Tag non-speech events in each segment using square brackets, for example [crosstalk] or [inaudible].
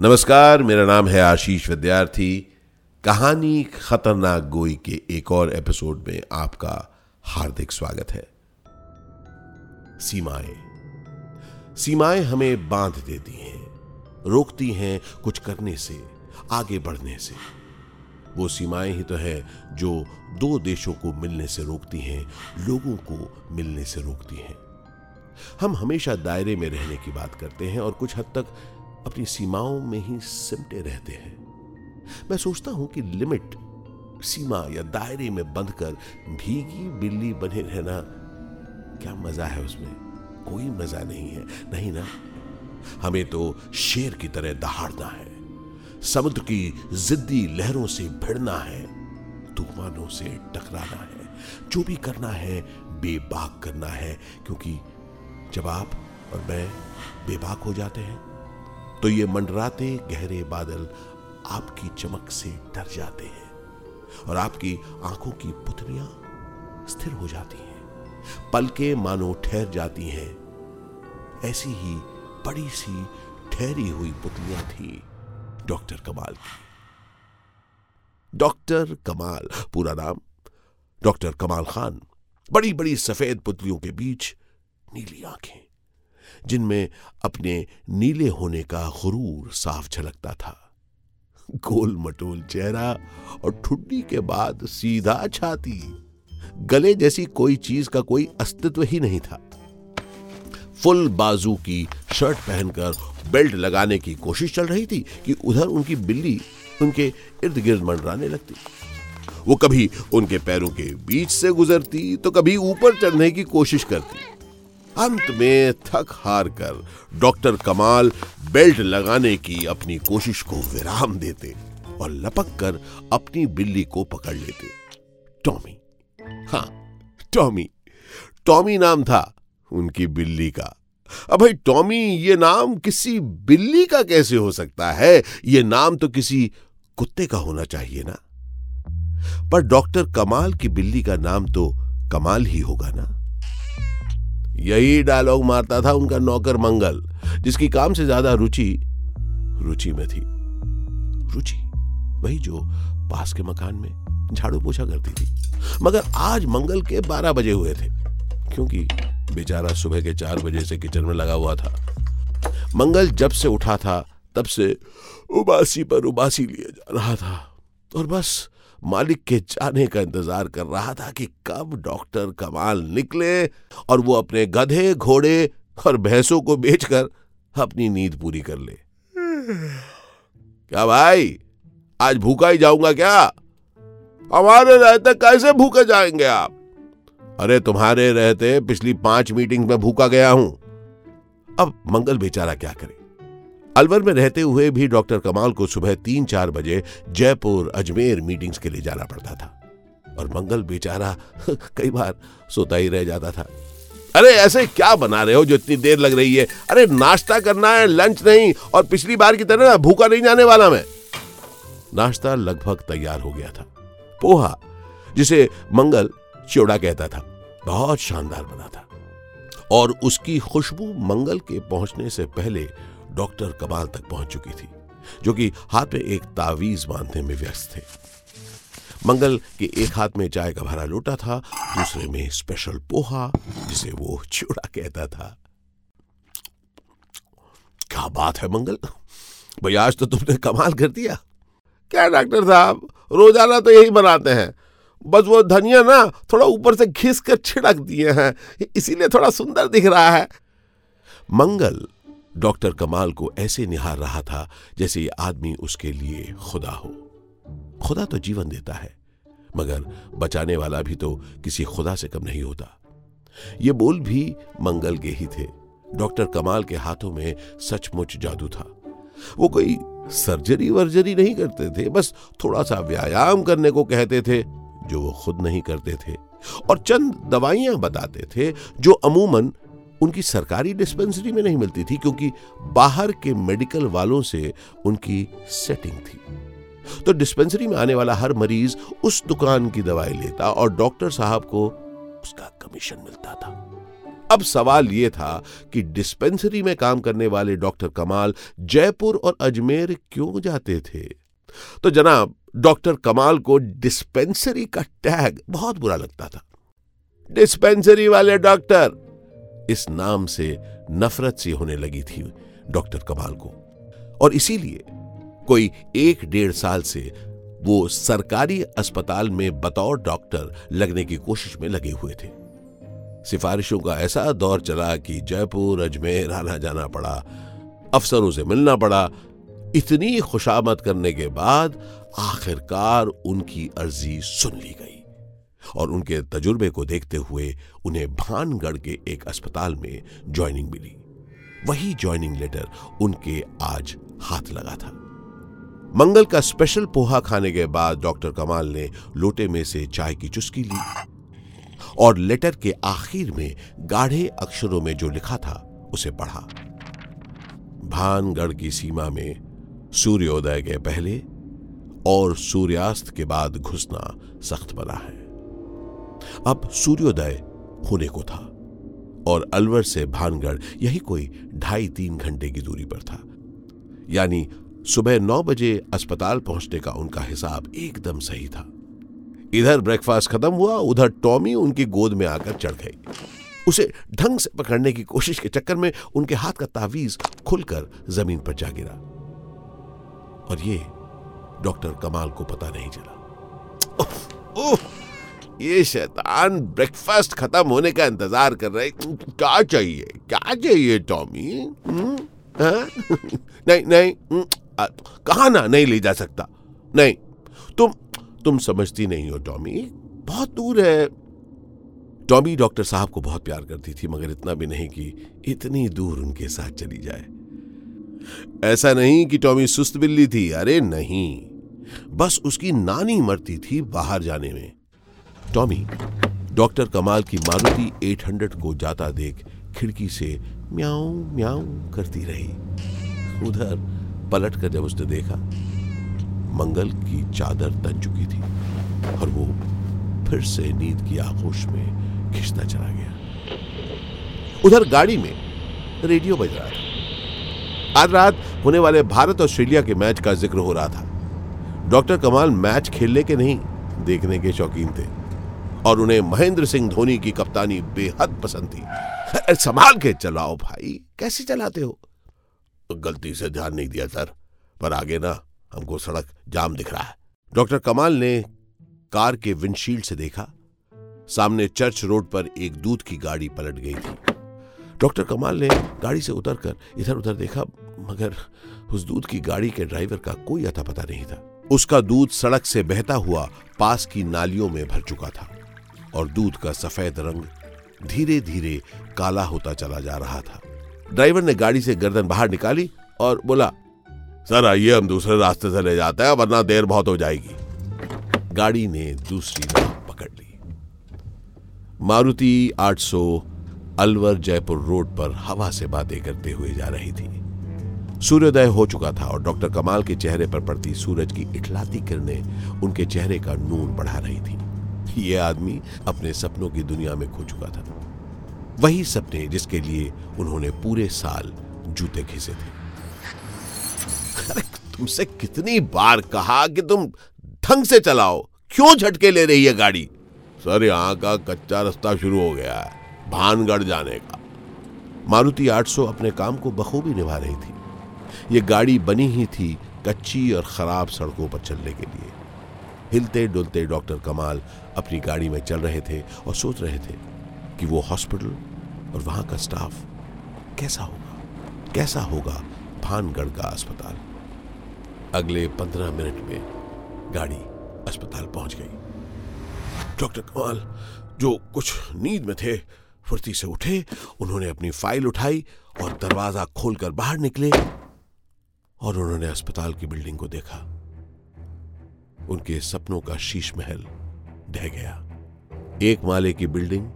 नमस्कार, मेरा नाम है आशीष विद्यार्थी। कहानी खतरनाक गोई के एक और एपिसोड में आपका हार्दिक स्वागत है। सीमाएँ। सीमाएँ हमें बाँध देती हैं, रोकती हैं कुछ करने से, आगे बढ़ने से। वो सीमाएँ ही तो है जो दो देशों को मिलने से रोकती हैं, लोगों को मिलने से रोकती हैं। हम हमेशा दायरे में रहने की बात करते हैं और कुछ हद तक अपनी सीमाओं में ही सिमटे रहते हैं। मैं सोचता हूँ कि लिमिट, सीमा या दायरे में बंद कर भीगी बिल्ली बने रहना, क्या मज़ा है उसमें? कोई मज़ा नहीं है, नहीं ना? हमें तो शेर की तरह दहाड़ना है, समुद्र की जिद्दी लहरों से भिड़ना है, तूफानों से टकराना है, जो भी करना है, बेबाक करना है, क्योंकि जब आप और मैं बेबाक हो जाते हैं तो ये मंडराते गहरे बादल आपकी चमक से डर जाते हैं और आपकी आँखों की पुतलियाँ स्थिर हो जाती हैं। पलके मानो ठहर जाती हैं। ऐसी ही बड़ी सी ठहरी हुई पुतलियाँ थी डॉक्टर कमाल की। डॉक्टर कमाल, पूरा नाम? डॉक्टर कमाल खान बड़ी बड़ी सफ़ेद पुतलियों के बीच नीली आँखें। जिनमें अपने नीले होने का गुरूर साफ़ झलकता था। गोल मटोल चेहरा और ठुड्डी के बाद सीधा छाती, गले जैसी कोई चीज़ का कोई अस्तित्व ही नहीं था। फुल बाजू की शर्ट पहनकर बेल्ट लगाने की कोशिश चल रही थी कि उधर उनकी बिल्ली उनके इर्द गिर्द मंडराने लगती। वो कभी उनके पैरों के बीच से गुजरती तो कभी ऊपर चढ़ने की कोशिश करती। अंत में थक हार कर डॉक्टर कमाल बेल्ट लगाने की अपनी कोशिश को विराम देते और लपक कर अपनी बिल्ली को पकड़ लेते। टॉमी। हाँ टॉमी। टॉमी नाम था उनकी बिल्ली का। अब भाई, टॉमी, ये नाम किसी बिल्ली का कैसे हो सकता है? ये नाम तो किसी कुत्ते का होना चाहिए ना। पर डॉक्टर कमाल की बिल्ली का नाम तो कमाल ही होगा ना। यही डायलॉग मारता था उनका नौकर मंगल, जिसकी काम से ज़्यादा रुचि रुचि में थी। रुचि, वही जो पास के मकान में झाड़ू पोछा करती थी। मगर आज मंगल के बारह बजे हुए थे, क्योंकि बेचारा सुबह के चार बजे से किचन में लगा हुआ था। मंगल जब से उठा था, तब से उबासी पर उबासी लिए जा रहा था, और बस मालिक के जाने का इंतज़ार कर रहा था कि कब डॉक्टर कमाल निकले और वो अपने गधे, घोड़े और भैंसों को बेचकर अपनी नींद पूरी कर ले। क्या भाई? आज भूखा ही जाऊँगा क्या? हमारे रहते कैसे भूखे जाएँगे आप? अरे तुम्हारे रहते पिछली पाँच मीटिंग में भूखा गया हूँ। अब मंगल बेचारा क्या करे? अलवर में रहते हुए भी डॉक्टर कमाल को सुबह तीन चार बजे जयपुर अजमेर मीटिंग्स के लिए जाना पड़ता था। और मंगल बेचारा [laughs] कई बार सोता ही रह जाता था। अरे, ऐसे क्या बना रहे हो जो इतनी देर लग रही है? अरे, नाश्ता करना है, लंच नहीं, और पिछली बार की तरह भूखा नहीं जाने वाला मैं। नाश्ता लगभग तैयार हो गया था। पोहा, जिसे मंगल चिड़ा कहता था, बहुत शानदार बना था। और उसकी खुशबू मंगल के पहुँचने से पहले डॉक्टर कमाल तक पहुँच चुकी थी, जो कि हाथ में एक तावीज बांधने में व्यस्त थे। मंगल के एक हाथ में चाय का भरा लोटा था, दूसरे में स्पेशल पोहा, जिसे वो चूड़ा कहता था। क्या बात है मंगल? भाई, आज तो तुमने कमाल कर दिया। क्या डॉक्टर साहब, रोज़ाना तो यही बनाते हैं। बस वो धनिया ना थोड़ा ऊपर से घिस कर छिड़क दिए हैं, इसीलिए थोड़ा सुंदर दिख रहा है। मंगल डॉक्टर कमाल को ऐसे निहार रहा था जैसे ये आदमी उसके लिए खुदा हो। खुदा तो जीवन देता है, मगर बचाने वाला भी तो किसी खुदा से कम नहीं होता। ये बोल भी मंगल के ही थे। डॉक्टर कमाल के हाथों में सचमुच जादू था। वो कोई सर्जरी वर्जरी नहीं करते थे, बस थोड़ा सा व्यायाम करने को कहते थे, जो वो खुद नहीं करते थे। और चंद दवाइयाँ बताते थे, जो अमूमन उनकी सरकारी डिस्पेंसरी में नहीं मिलती थी क्योंकि बाहर के मेडिकल वालों से उनकी सेटिंग थी। तो डिस्पेंसरी में आने वाला हर मरीज़ उस दुकान की दवाई लेता और डॉक्टर साहब को उसका कमीशन मिलता था। अब सवाल यह था कि डिस्पेंसरी में काम करने वाले डॉक्टर कमाल जयपुर और अजमेर क्यों जाते थे? तो जनाब डॉक्टर कमाल को डिस्पेंसरी का टैग बहुत बुरा लगता था। डिस्पेंसरी वाले डॉक्टर इस नाम से नफरत सी होने लगी थी डॉक्टर कमाल को। और इसीलिए कोई एक डेढ़ साल से वो सरकारी अस्पताल में बतौर डॉक्टर लगने की कोशिश में लगे हुए थे। सिफारिशों का ऐसा दौर चला कि जयपुर, अजमेर आना जाना पड़ा, अफसरों से मिलना पड़ा। इतनी खुशामद करने के बाद आखिरकार उनकी अर्जी सुन ली गई। और उनके तजुर्बे को देखते हुए उन्हें भानगढ़ के एक अस्पताल में ज्वाइनिंग मिली। वही ज्वाइनिंग लेटर उनके आज हाथ लगा था। मंगल का स्पेशल पोहा खाने के बाद डॉक्टर कमाल ने लोटे में से चाय की चुस्की ली और लेटर के आखिर में गाढ़े अक्षरों में जो लिखा था, उसे पढ़ा। भानगढ़ की सीमा में सूर्योदय के पहले और सूर्यास्त के बाद घुसना सख्त बना है। अब सूर्योदय होने को था और अलवर से भानगढ़ यही कोई ढाई तीन घंटे की दूरी पर था। यानी सुबह नौ बजे अस्पताल पहुँचने का उनका हिसाब एकदम सही था। इधर ब्रेकफास्ट खत्म हुआ उधर टॉमी उनकी गोद में आकर चढ़ गई। उसे ढंग से पकड़ने की कोशिश के चक्कर में उनके हाथ का तावीज खुलकर ज़मीन पर जा गिरा। और ये डॉक्टर कमाल को पता नहीं चला। उफ, उफ, ये शैतान ब्रेकफास्ट खत्म होने का इंतज़ार कर रहे क्या चाहिए? क्या चाहिए टॉमी हम्म? हाँ? [laughs] नहीं नहीं हम्म, कहा ना नहीं ले जा सकता। नहीं तुम तुम समझती नहीं हो टॉमी बहुत दूर है। टॉमी डॉक्टर साहब को बहुत प्यार करती थी मगर इतना भी नहीं कि इतनी दूर उनके साथ चली जाए। ऐसा नहीं कि टॉमी सुस्त बिल्ली थी। अरे नहीं। बस उसकी नानी मरती थी बाहर जाने में। टॉमी, डॉक्टर कमाल की मारुति 800 को जाता देख खिड़की से म्याऊ म्याऊ करती रही। उधर पलट कर जब उसने देखा, मंगल की चादर तन चुकी थी और वो फिर से नींद की आगोश में खिंचता चला गया। उधर गाड़ी में रेडियो बज रहा था। आज रात होने वाले भारत ऑस्ट्रेलिया के मैच का ज़िक्र हो रहा था। डॉक्टर कमाल मैच खेलने के नहीं, देखने के शौकीन थे। और उन्हें महेंद्र सिंह धोनी की कप्तानी बेहद पसंद थी। संभाल के चलाओ भाई। कैसे चलाते हो? गलती से ध्यान नहीं दिया, सर। पर आगे ना, हमको सड़क जाम दिख रहा है। डॉक्टर कमाल ने कार के विंडशील्ड से देखा। सामने चर्च रोड पर एक दूध की गाड़ी पलट गई थी। डॉक्टर कमाल ने गाड़ी से उतरकर इधर उधर देखा, मगर उस दूध की गाड़ी के ड्राइवर का कोई अता पता नहीं था। उसका दूध सड़क से बहता हुआ पास की नालियों में भर चुका था। और दूध का सफ़ेद रंग धीरे धीरे काला होता चला जा रहा था। ड्राइवर ने गाड़ी से गर्दन बाहर निकाली और बोला, सर, आइए, हम दूसरे रास्ते से ले जाते हैं, वरना देर बहुत हो जाएगी। गाड़ी ने दूसरी राह पकड़ ली। मारुति 800 अलवर जयपुर रोड पर हवा से बातें करते हुए जा रही थी। सूर्योदय हो चुका था और डॉक्टर कमाल के चेहरे पर पड़ती सूरज की इटलाती किरणें उनके चेहरे का नूर बढ़ा रही थी। ये आदमी अपने सपनों की दुनिया में खो चुका था। वही सपने जिसके लिए उन्होंने पूरे साल जूते खींचे थे। अरे, तुमसे कितनी बार कहा कि तुम ढंग से चलाओ, क्यों झटके ले रही है गाड़ी? सर, यहाँ का कच्चा रास्ता शुरू हो गया है, भानगढ़ जाने का। मारुति 800 अपने काम को बखूबी निभा रही थी। ये गाड़ी बनी ही थी कच्ची और खराब सड़कों पर चलने के लिए। हिलते डुलते डॉक्टर कमाल अपनी गाड़ी में चल रहे थे और सोच रहे थे कि वो हॉस्पिटल और वहाँ का स्टाफ कैसा होगा कैसा होगा भानगढ़ का अस्पताल। अगले पंद्रह मिनट में गाड़ी अस्पताल पहुँच गई। डॉक्टर कमाल, जो कुछ नींद में थे, फुर्ती से उठे, उन्होंने अपनी फ़ाइल उठाई और दरवाज़ा खोलकर बाहर निकले और उन्होंने अस्पताल की बिल्डिंग को देखा। उनके सपनों का शीश महल ढह गया। एक माले की बिल्डिंग,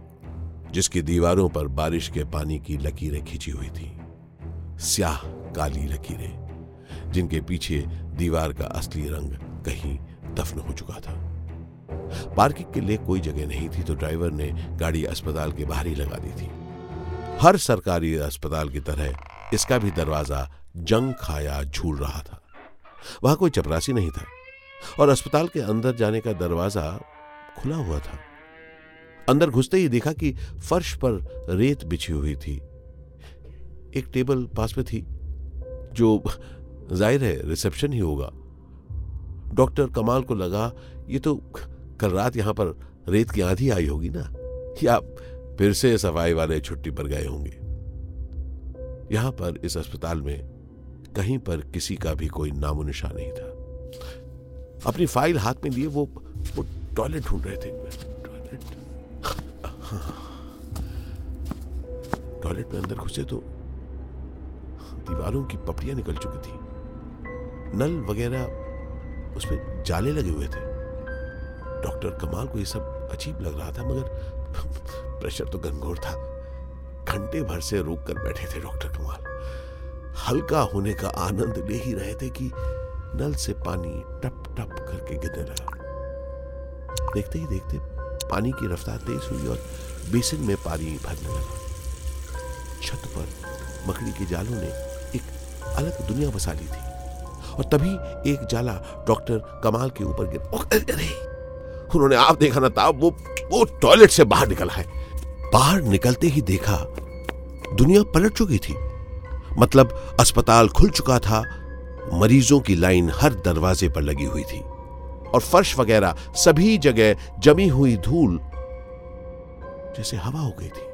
जिसकी दीवारों पर बारिश के पानी की लकीरें खींची हुई थी। स्याह काली लकीरें, जिनके पीछे दीवार का असली रंग कहीं दफन हो चुका था। पार्किंग के लिए कोई जगह नहीं थी तो ड्राइवर ने गाड़ी अस्पताल के बाहर ही लगा दी थी। हर सरकारी अस्पताल की तरह इसका भी दरवाज़ा जंग खाया झूल रहा था। वहाँ कोई चपरासी नहीं था। और अस्पताल के अंदर जाने का दरवाज़ा खुला हुआ था। अंदर घुसते ही देखा कि फर्श पर रेत बिछी हुई थी। एक टेबल पास में थी, जो ज़ाहिर है रिसेप्शन ही होगा। डॉक्टर कमाल को लगा, ये तो कल रात यहाँ पर रेत की आंधी आई होगी ना? या फिर से सफ़ाई वाले छुट्टी पर गए होंगे? यहाँ पर इस अस्पताल में कहीं पर किसी का भी कोई नामो निशान नहीं था। अपनी फ़ाइल हाथ में लिए, वो वो टॉयलेट ढूंढ रहे थे। टॉयलेट टॉयलेट में अंदर घुसे तो दीवारों की पपड़ियाँ निकल चुकी थी। नल वगैरह उस पर जाले लगे हुए थे। डॉक्टर कमाल को ये सब अजीब लग रहा था, मगर प्रेशर तो गनगोर था। घंटे भर से रोक कर बैठे थे डॉक्टर कमाल। हल्का होने का आनंद ले ही रहे थे कि नल से पानी टप टप करके गिरने लगा देखते ही देखते पानी की रफ्तार तेज हुई और बेसिन में पानी भरने लगा। छत पर मकड़ी के जालों ने एक अलग दुनिया बसा ली थी और तभी एक जाला डॉक्टर कमाल के ऊपर गिर अरे उन्होंने आप देखा ना था वो वो टॉयलेट से बाहर निकला है। बाहर निकलते ही देखा दुनिया पलट चुकी थी। मतलब अस्पताल खुल चुका था मरीजों की लाइन हर दरवाजे पर लगी हुई थी और फर्श वगैरह सभी जगह जमी हुई धूल जैसे हवा हो गई थी।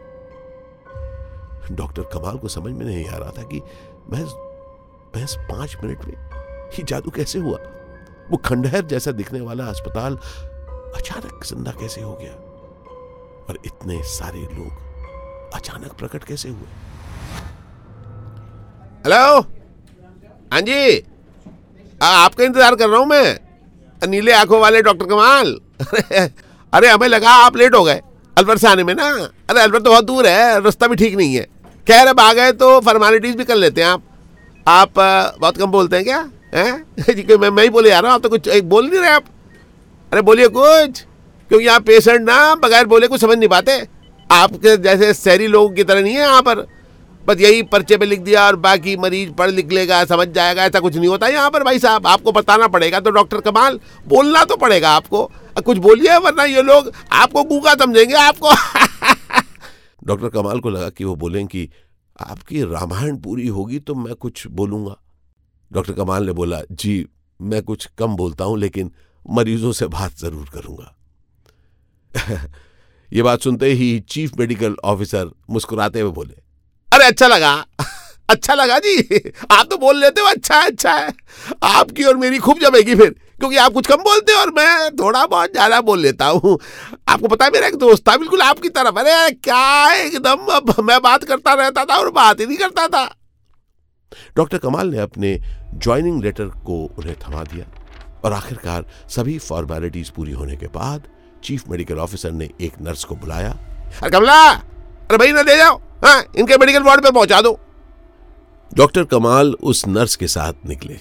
डॉक्टर कमाल को समझ में नहीं आ रहा था कि महज महज पाँच मिनट में ये जादू कैसे हुआ? वो खंडहर जैसा दिखने वाला अस्पताल अचानक ज़िंदा कैसे हो गया? और इतने सारे लोग अचानक प्रकट कैसे हुए? हेलो हाँ जी। आ, आपका इंतज़ार कर रहा हूँ मैं। नीले आँखों वाले डॉक्टर कमाल। [laughs] अरे हमें लगा आप लेट हो गए। अलवर से आने में ना? अरे अलवर तो बहुत दूर है। रास्ता भी ठीक नहीं है। खैर अब आ गए तो फॉर्मेलिटीज भी कर लेते हैं आप। आप बहुत कम बोलते हैं क्या? हैं? [laughs] जी मैं मैं ही बोले आ रहा हूँ। आप तो कुछ एक बोल नहीं रहे आप। अरे बोलिए कुछ। क्योंकि यहाँ पेशेंट ना बगैर बोले कुछ समझ नहीं पाते। आपके जैसे शहरी लोगों की तरह नहीं है यहाँ पर। बस यही पर्चे पे लिख दिया और बाकी मरीज़ पढ़ लिख लेगा, समझ जाएगा, ऐसा कुछ नहीं होता यहाँ पर भाई साहब। आपको बताना पड़ेगा तो डॉक्टर कमाल, बोलना तो पड़ेगा आपको। कुछ बोलिए वरना ये लोग आपको गूँगा समझेंगे, आपको। [laughs] डॉक्टर कमाल को लगा कि वो बोलें कि आपकी रामायण पूरी होगी तो मैं कुछ बोलूँगा। डॉक्टर कमाल ने बोला, जी, मैं कुछ कम बोलता हूँ, लेकिन मरीजों से बात ज़रूर करूँगा। [laughs] ये बात सुनते ही चीफ मेडिकल ऑफिसर मुस्कुराते हुए बोले अरे अच्छा लगा। [laughs] अच्छा लगा जी। आप तो बोल लेते हो अच्छा है अच्छा है। आपकी और मेरी खूब जमेगी फिर, क्योंकि आप कुछ कम बोलते हो और मैं थोड़ा बहुत ज़्यादा बोल लेता हूँ। आपको पता है, मेरा एक दोस्त था, बिल्कुल आपकी तरफ़ अरे, क्या एकदम, अब मैं बात करता रहता था और बात ही नहीं करता था। डॉक्टर कमाल ने अपने ज्वाइनिंग लेटर को उन्हें थमा दिया और आखिरकार सभी फॉर्मेलिटीज पूरी होने के बाद चीफ मेडिकल ऑफिसर ने एक नर्स को बुलाया। अरे कमला, अरे भाई ना दे जाओ। हाँ इनके मेडिकल वार्ड पे पहुँचा दो। डॉक्टर कमाल उस नर्स के साथ निकले।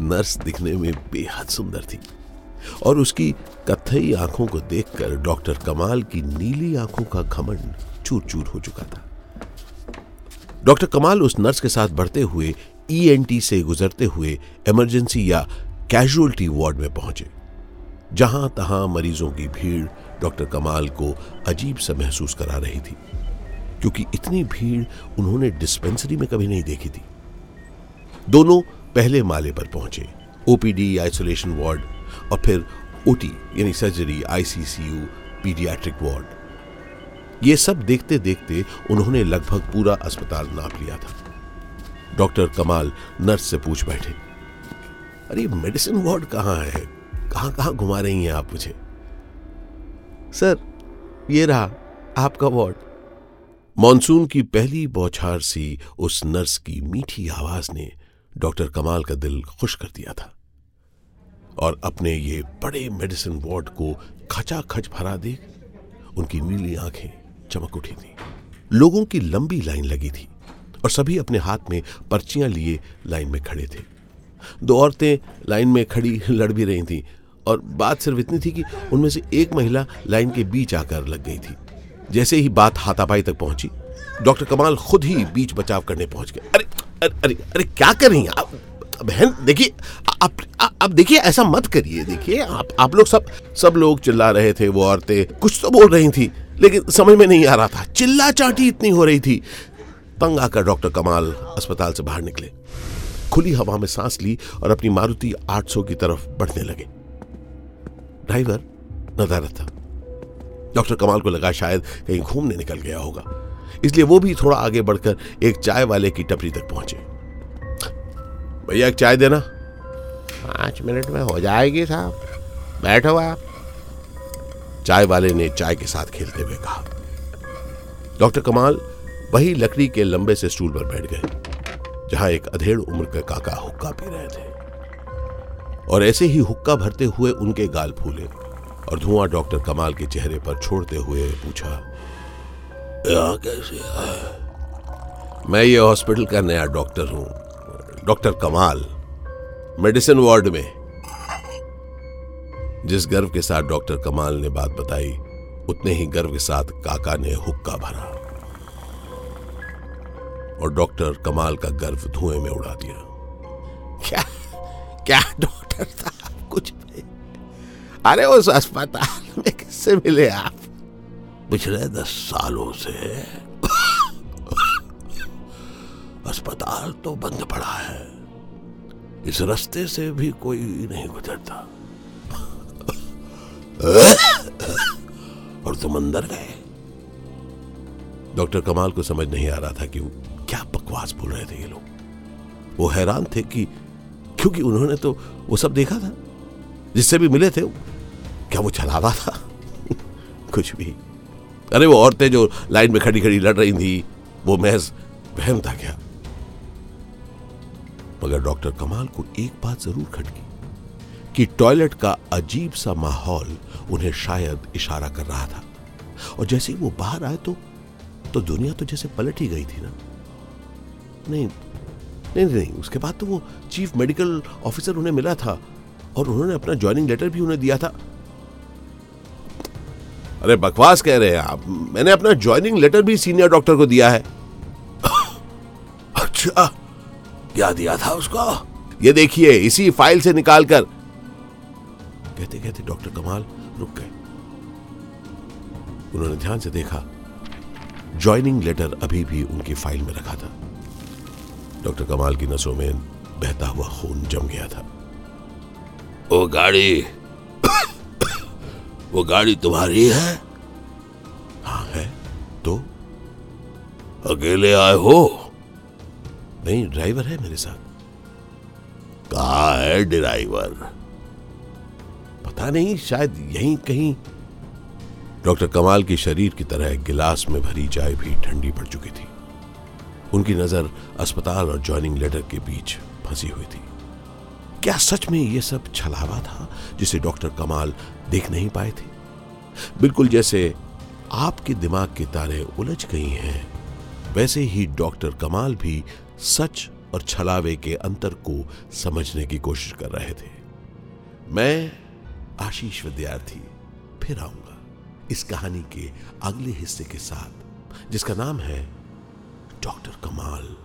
नर्स दिखने में बेहद सुंदर थी और उसकी कथई आँखों को देखकर डॉक्टर कमाल की नीली आँखों का घमंड चूर चूर हो चुका था। डॉक्टर कमाल उस नर्स के साथ बढ़ते हुए ईएनटी से गुजरते हुए इमरजेंसी या कैजुअलिटी वार्ड में पहुँचे, जहाँ तहां मरीजों की भीड़ डॉक्टर कमाल को अजीब सा महसूस करा रही थी। क्योंकि इतनी भीड़ उन्होंने डिस्पेंसरी में कभी नहीं देखी थी। दोनों पहले माले पर पहुँचे ओपीडी आइसोलेशन वार्ड और फिर ओटी यानी सर्जरी आईसीसीयू पीडियाट्रिक वार्ड ये सब देखते देखते उन्होंने लगभग पूरा अस्पताल नाप लिया था। डॉक्टर कमाल नर्स से पूछ बैठे, अरे, मेडिसिन वार्ड कहाँ है? कहाँ कहाँ घुमा रही हैं आप मुझे? सर, ये रहा आपका वार्ड। मॉनसून की पहली बौछार सी उस नर्स की मीठी आवाज़ ने डॉक्टर कमाल का दिल खुश कर दिया था और अपने ये बड़े मेडिसिन वार्ड को खचा खच भरा देख उनकी नीली आँखें चमक उठी थी। लोगों की लंबी लाइन लगी थी और सभी अपने हाथ में पर्चियाँ लिए लाइन में खड़े थे। दो औरतें लाइन में खड़ी लड़ भी रही थीं और बात सिर्फ़ इतनी थी कि उनमें से एक महिला लाइन के बीच आकर लग गई थी। जैसे ही बात हाथापाई तक पहुँची डॉक्टर कमाल खुद ही बीच बचाव करने पहुँच गए। अरे अरे अरे, अरे क्या कर रही हैं आप? बहन देखिए आप आप देखिए ऐसा मत करिए देखिए आप आप लोग सब सब लोग चिल्ला रहे थे वो औरतें कुछ तो बोल रही थी लेकिन समझ में नहीं आ रहा था। चिल्ला चाटी इतनी हो रही थी। तंग आकर डॉक्टर कमाल अस्पताल से बाहर निकले। खुली हवा में सांस ली और अपनी मारुति 800 की तरफ़ बढ़ने लगे। ड्राइवर नदारत था। डॉक्टर कमाल को लगा शायद कहीं घूमने निकल गया होगा। इसलिए वो भी थोड़ा आगे बढ़कर एक चाय वाले की टपरी तक पहुँचे। भैया, एक चाय देना। पाँच मिनट में हो जाएगी साहब। बैठो आप। चाय वाले ने चाय के साथ खेलते हुए कहा। डॉक्टर कमाल वही लकड़ी के लंबे से स्टूल पर बैठ गए, जहाँ एक अधेड़ उम्र के काका हुक्का पी रहे थे। और ऐसे ही हुक्का भरते हुए उनके गाल फूले। और धुआँ डॉक्टर कमाल के चेहरे पर छोड़ते हुए पूछा कैसे मैं ये हॉस्पिटल का नया डॉक्टर हूँ, डॉक्टर कमाल, मेडिसिन वार्ड में। जिस गर्व के साथ डॉक्टर कमाल ने बात बताई, उतने ही गर्व के साथ काका ने हुक्का भरा। और डॉक्टर कमाल का गर्व धुएँ में उड़ा दिया। क्या क्या डॉक्टर साहब, कुछ भी? अरे उस अस्पताल में किससे मिले आप? पिछले दस सालों से अस्पताल तो बंद पड़ा है। इस रास्ते से भी कोई नहीं गुजरता। और तुम अंदर गए। डॉक्टर कमाल को समझ नहीं आ रहा था कि क्या बकवास बोल रहे थे ये लोग। वो हैरान थे कि क्योंकि उन्होंने तो वो सब देखा था। जिससे भी मिले थे क्या वो छलावा था? [laughs] कुछ भी। अरे वो औरतें जो लाइन में खड़ी खड़ी लड़ रही थी, वो महज वहम था क्या? मगर डॉक्टर कमाल को एक बात ज़रूर खटकी कि टॉयलेट का अजीब सा माहौल उन्हें शायद इशारा कर रहा था। और जैसे ही वो बाहर आए तो तो दुनिया तो जैसे पलट ही गई थी ना। नहीं नहीं नहीं, उसके बाद तो वो चीफ मेडिकल ऑफिसर उन्हें मिला था। और उन्होंने अपना ज्वाइनिंग लेटर भी उन्हें दिया था। अरे बकवास कह रहे हैं आप। मैंने अपना ज्वाइनिंग लेटर भी सीनियर डॉक्टर को दिया है। अच्छा क्या दिया था उसको? ये देखिए, इसी फ़ाइल से निकालकर। कहते कहते डॉक्टर कमाल, रुक गए। उन्होंने ध्यान से देखा ज्वाइनिंग लेटर अभी भी उनकी फ़ाइल में रखा था। डॉक्टर कमाल की नसों में बहता हुआ खून जम गया था। वो गाड़ी वो गाड़ी तुम्हारी है? हाँ है। तो? अकेले आए हो? नहीं ड्राइवर है मेरे साथ। कहा है ड्राइवर? पता नहीं शायद यहीं कहीं। डॉक्टर कमाल के शरीर की तरह गिलास में भरी चाय भी ठंडी पड़ चुकी थी। उनकी नज़र अस्पताल और ज्वाइनिंग लेटर के बीच फंसी हुई थी। क्या सच में यह सब छलावा था जिसे डॉक्टर कमाल देख नहीं पाए थे? बिल्कुल जैसे आपके दिमाग के तारे उलझ गई हैं, वैसे ही डॉक्टर कमाल भी सच और छलावे के अंतर को समझने की कोशिश कर रहे थे। मैं आशीष विद्यार्थी फिर आऊँगा इस कहानी के अगले हिस्से के साथ, जिसका नाम है डॉक्टर कमाल।